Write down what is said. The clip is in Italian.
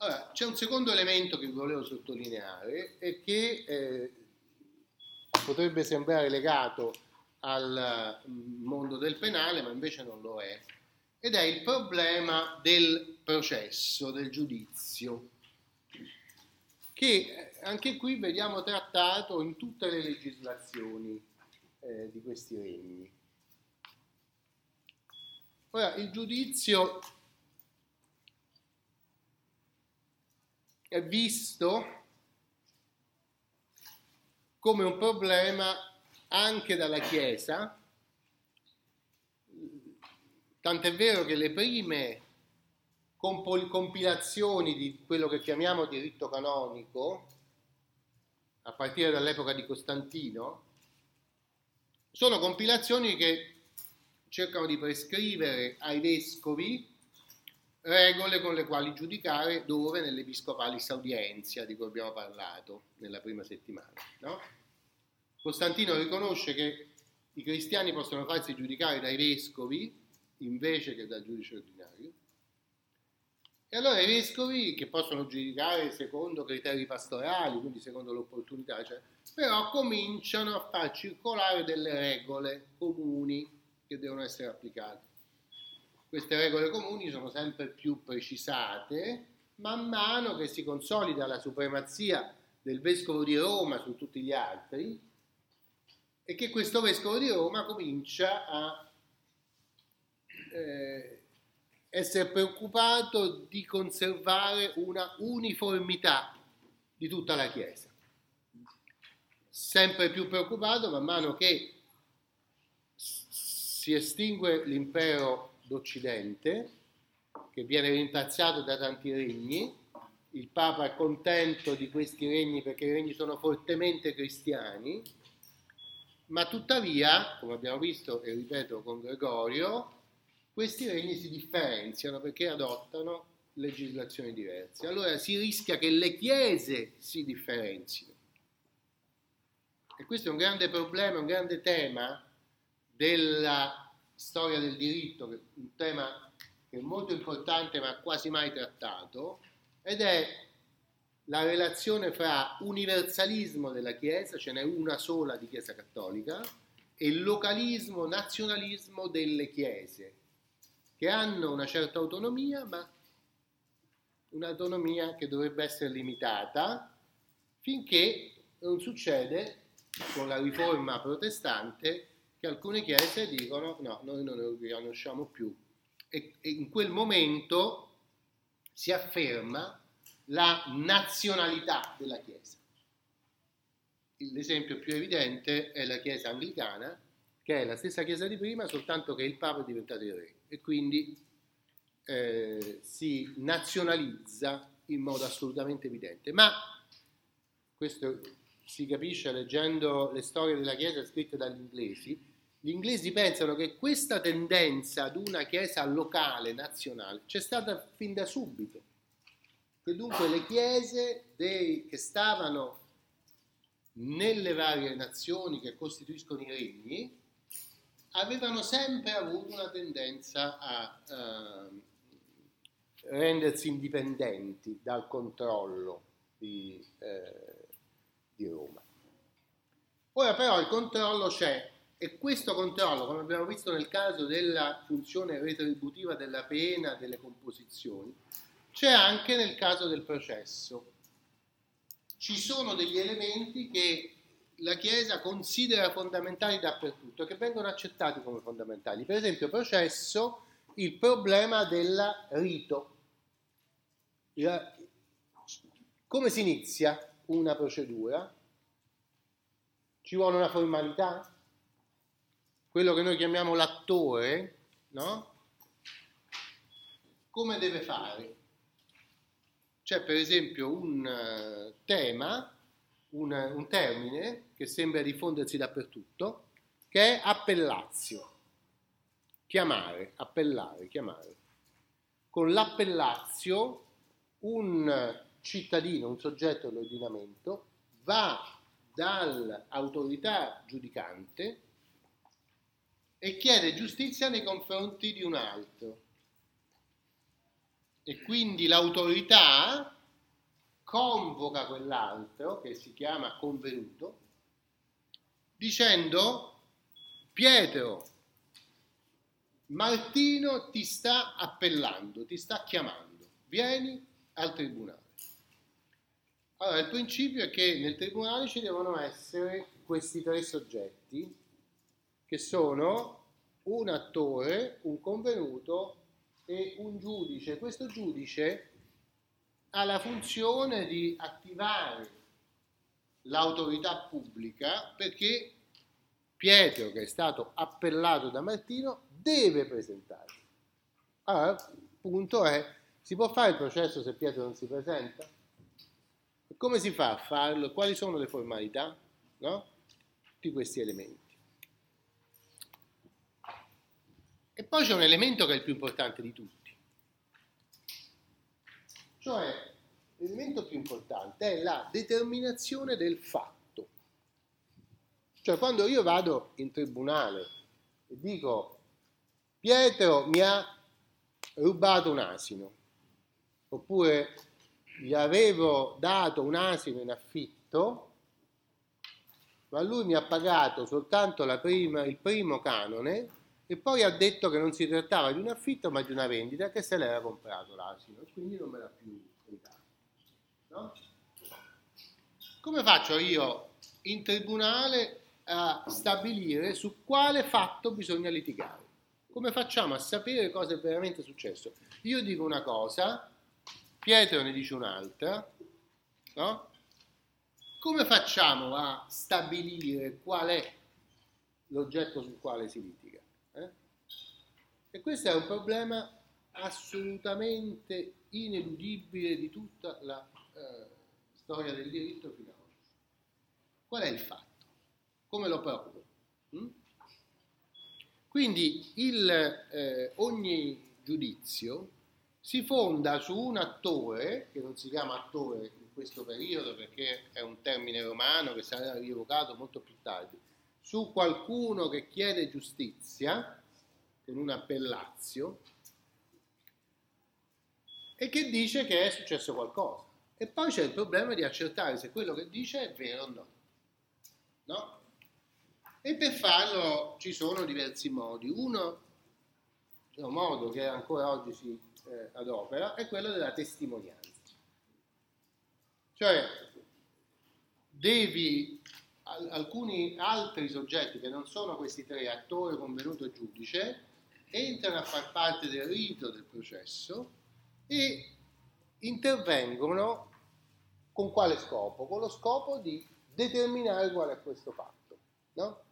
Allora, c'è un secondo elemento che volevo sottolineare e che eh, potrebbe sembrare legato al mm, mondo del penale, ma invece non lo è, ed è il problema del processo, del giudizio, che eh, anche qui vediamo trattato in tutte le legislazioni eh, di questi regni. Ora, il giudizio è visto come un problema anche dalla Chiesa, tant'è vero che le prime compilazioni di quello che chiamiamo diritto canonico, a partire dall'epoca di Costantino, sono compilazioni che cercano di prescrivere ai vescovi regole con le quali giudicare dove nell'Episcopalis Audienzia di cui abbiamo parlato nella prima settimana. No? Costantino riconosce che i cristiani possono farsi giudicare dai vescovi invece che dal giudice ordinario e allora i vescovi che possono giudicare secondo criteri pastorali, quindi secondo l'opportunità, cioè, però cominciano a far circolare delle regole comuni che devono essere applicate. Queste regole comuni sono sempre più precisate man mano che si consolida la supremazia del vescovo di Roma su tutti gli altri e che questo vescovo di Roma comincia a eh, essere preoccupato di conservare una uniformità di tutta la Chiesa. Sempre più preoccupato man mano che si estingue l'impero d'Occidente, che viene rimpiazzato da tanti regni. Il Papa è contento di questi regni perché i regni sono fortemente cristiani, ma tuttavia, come abbiamo visto e ripeto con Gregorio, questi regni si differenziano perché adottano legislazioni diverse. Allora si rischia che le chiese si differenzino. E questo è un grande problema, un grande tema della storia del diritto, che è un tema che è molto importante ma quasi mai trattato, ed è la relazione fra universalismo della Chiesa, ce n'è una sola di Chiesa cattolica, e localismo, nazionalismo delle Chiese, che hanno una certa autonomia, ma un'autonomia che dovrebbe essere limitata finché non succede con la riforma protestante che alcune chiese dicono no, noi non ne riconosciamo più. E, e in quel momento si afferma la nazionalità della Chiesa. L'esempio più evidente è la Chiesa anglicana, che è la stessa Chiesa di prima, soltanto che il Papa è diventato il re e quindi eh, si nazionalizza in modo assolutamente evidente. Ma questo si capisce leggendo le storie della Chiesa scritte dagli inglesi, gli inglesi pensano che questa tendenza ad una chiesa locale, nazionale, c'è stata fin da subito. Che dunque le chiese dei, che stavano nelle varie nazioni che costituiscono i regni avevano sempre avuto una tendenza a uh, rendersi indipendenti dal controllo di, eh. Ora però il controllo c'è e questo controllo, come abbiamo visto nel caso della funzione retributiva della pena, delle composizioni, c'è anche nel caso del processo. Ci sono degli elementi che la Chiesa considera fondamentali dappertutto, che vengono accettati come fondamentali. Per esempio, processo, il problema del rito. Come si inizia una procedura? Ci vuole una formalità? quello che noi chiamiamo l'attore, no? Come deve fare? C'è per esempio un uh, tema, un, un termine che sembra diffondersi dappertutto, che è appellazio. Chiamare, appellare, chiamare. Con l'appellazio un cittadino, un soggetto dell'ordinamento, va dall'autorità giudicante e chiede giustizia nei confronti di un altro. e quindi l'autorità convoca quell'altro che si chiama convenuto dicendo Pietro, Martino ti sta appellando, ti sta chiamando, vieni al tribunale. Allora, il principio è che nel tribunale ci devono essere questi tre soggetti che sono un attore, un convenuto e un giudice. Questo giudice ha la funzione di attivare l'autorità pubblica perché Pietro, che è stato appellato da Martino, deve presentarsi. Allora, il punto è, si può fare il processo se Pietro non si presenta? Come si fa a farlo? Quali sono le formalità? No? Tutti questi elementi. E poi c'è un elemento che è il più importante di tutti. Cioè, l'elemento più importante è la determinazione del fatto. Cioè, quando io vado in tribunale e dico Pietro mi ha rubato un asino, oppure gli avevo dato un asino in affitto, ma lui mi ha pagato soltanto prima, il primo canone e poi ha detto che non si trattava di un affitto ma di una vendita che se l'era comprato l'asino quindi non me l'ha più ridato. No? Come faccio io in tribunale a stabilire su quale fatto bisogna litigare? Come facciamo a sapere cosa è veramente successo? Io dico una cosa, Pietro ne dice un'altra, no? Come facciamo a stabilire qual è l'oggetto sul quale si litiga? Eh? E questo è un problema assolutamente ineludibile di tutta la eh, storia del diritto fino ad oggi. Qual è il fatto? Come lo provo? Mm? Quindi il, eh, ogni giudizio si fonda su un attore, che non si chiama attore in questo periodo perché è un termine romano che sarà rievocato molto più tardi, su qualcuno che chiede giustizia con un appellazio e che dice che è successo qualcosa. E poi c'è il problema di accertare se quello che dice è vero o no. No? E per farlo ci sono diversi modi. Uno, un modo che ancora oggi si eh, adopera, è quello della testimonianza. Cioè, devi, al, alcuni altri soggetti che non sono questi tre, attore, convenuto e giudice, entrano a far parte del rito del processo e intervengono con quale scopo? Con lo scopo di determinare qual è questo fatto. No?